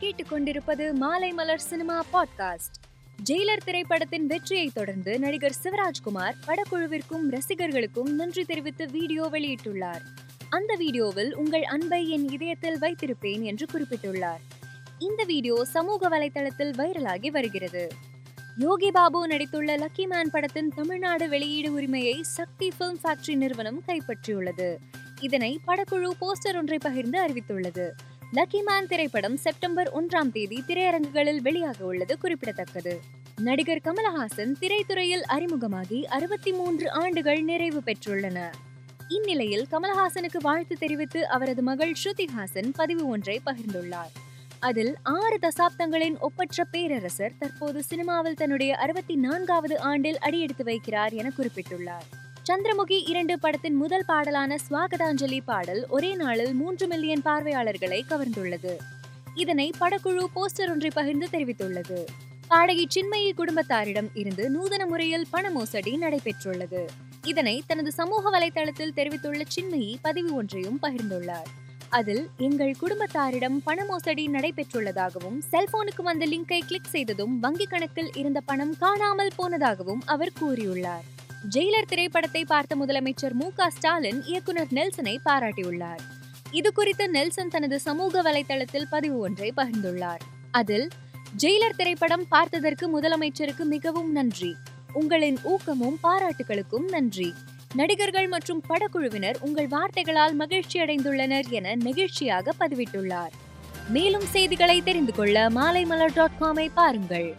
கேட்டுக்கொண்டிருப்பது மாலை மலர் cinema podcast. Jailer திரைப்படத்தின் வெற்றியை தொடர்ந்து நடிகர் சிவராஜ்குமார் படக்குழுவிற்கும் ரசிகர்களுக்கும் நன்றி தெரிவித்து வீடியோ வெளியிட்டுள்ளார். அந்த வீடியோவில் உங்கள் அன்பை என் இதயத்தில் வைத்திருப்பேன் என்று குறிப்பிட்டுள்ளார். இந்த வீடியோ சமூக வலைதளத்தில் வைரலாகி வருகிறது. யோகி பாபு நடித்துள்ள லக்கி மேன் படத்தின் தமிழ்நாடு வெளியீடு உரிமையை சக்தி பிலிம் ஃபேக்டரி நிறுவனம் கைப்பற்றியுள்ளது. இதனை படக்குழு போஸ்டர் ஒன்றை பகிர்ந்து அறிவித்துள்ளது. லக்கி மேன் திரைப்படம் செப்டம்பர் ஒன்றாம் தேதி திரையரங்குகளில் வெளியாக உள்ளது குறிப்பிடத்தக்கது. நடிகர் கமலஹாசன் திரைத்துறையில் அறிமுகமாகி அறுபத்தி மூன்று ஆண்டுகள் நிறைவு பெற்றுள்ளன. இந்நிலையில் கமலஹாசனுக்கு வாழ்த்து தெரிவித்து அவரது மகள் ஸ்ருதிஹாசன் பதிவு ஒன்றை பகிர்ந்துள்ளார். அதில் ஆறு தசாப்தங்களின் ஒப்பற்ற பேரரசர் தற்போது சினிமாவில் தன்னுடைய அறுபத்தி நான்காவது ஆண்டில் அடியெடுத்து வைக்கிறார் என குறிப்பிட்டுள்ளார். சந்திரமுகி இரண்டு படத்தின் முதல் பாடலான ஸ்வாகதாஞ்சலி பாடல் ஒரே நாளில் மூன்று மில்லியன் பார்வையாளர்களை கவர்ந்துள்ளது. இதனை படக்குழு போஸ்டர் ஒன்றை பகிர்ந்து தெரிவித்துள்ளது. பாடகி சின்மயி குடும்பத்தாரிடம் இருந்து நூதன முறையில் பண மோசடி நடைபெற்றுள்ளது. இதனை தனது சமூக வலைதளத்தில் தெரிவித்துள்ள சின்மயி பதிவு ஒன்றையும் பகிர்ந்துள்ளார். அதில் எங்கள் குடும்பத்தாரிடம் பண மோசடி நடைபெற்றுள்ளதாகவும் செல்போனுக்கு வந்த லிங்கை கிளிக் செய்ததும் வங்கிக் கணக்கில் இருந்த பணம் காணாமல் போனதாகவும் அவர் கூறியுள்ளார். ஜெயிலர் திரைப்படத்தை பார்த்த முதலமைச்சர் மு ஸ்டாலின் இயக்குனர் நெல்சனை பாராட்டியுள்ளார். இது குறித்து நெல்சன் தனது சமூக வலைதளத்தில் பதிவு ஒன்றை பகிர்ந்துள்ளார். அதில் ஜெயிலர் திரைப்படம் பார்த்ததற்கு முதலமைச்சருக்கு மிகவும் நன்றி. உங்களின் ஊக்கமும் பாராட்டுகளுக்கும் நன்றி. நடிகர்கள் மற்றும் படக்குழுவினர் உங்கள் வார்த்தைகளால் மகிழ்ச்சி அடைந்துள்ளனர் என நெகிழ்ச்சியாக பதிவிட்டுள்ளார். மேலும் செய்திகளை தெரிந்து கொள்ள மாலைமலர் டாட் காமை பாருங்கள்.